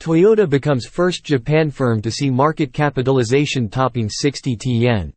Toyota becomes first Japan firm to see market capitalization topping 60 yen.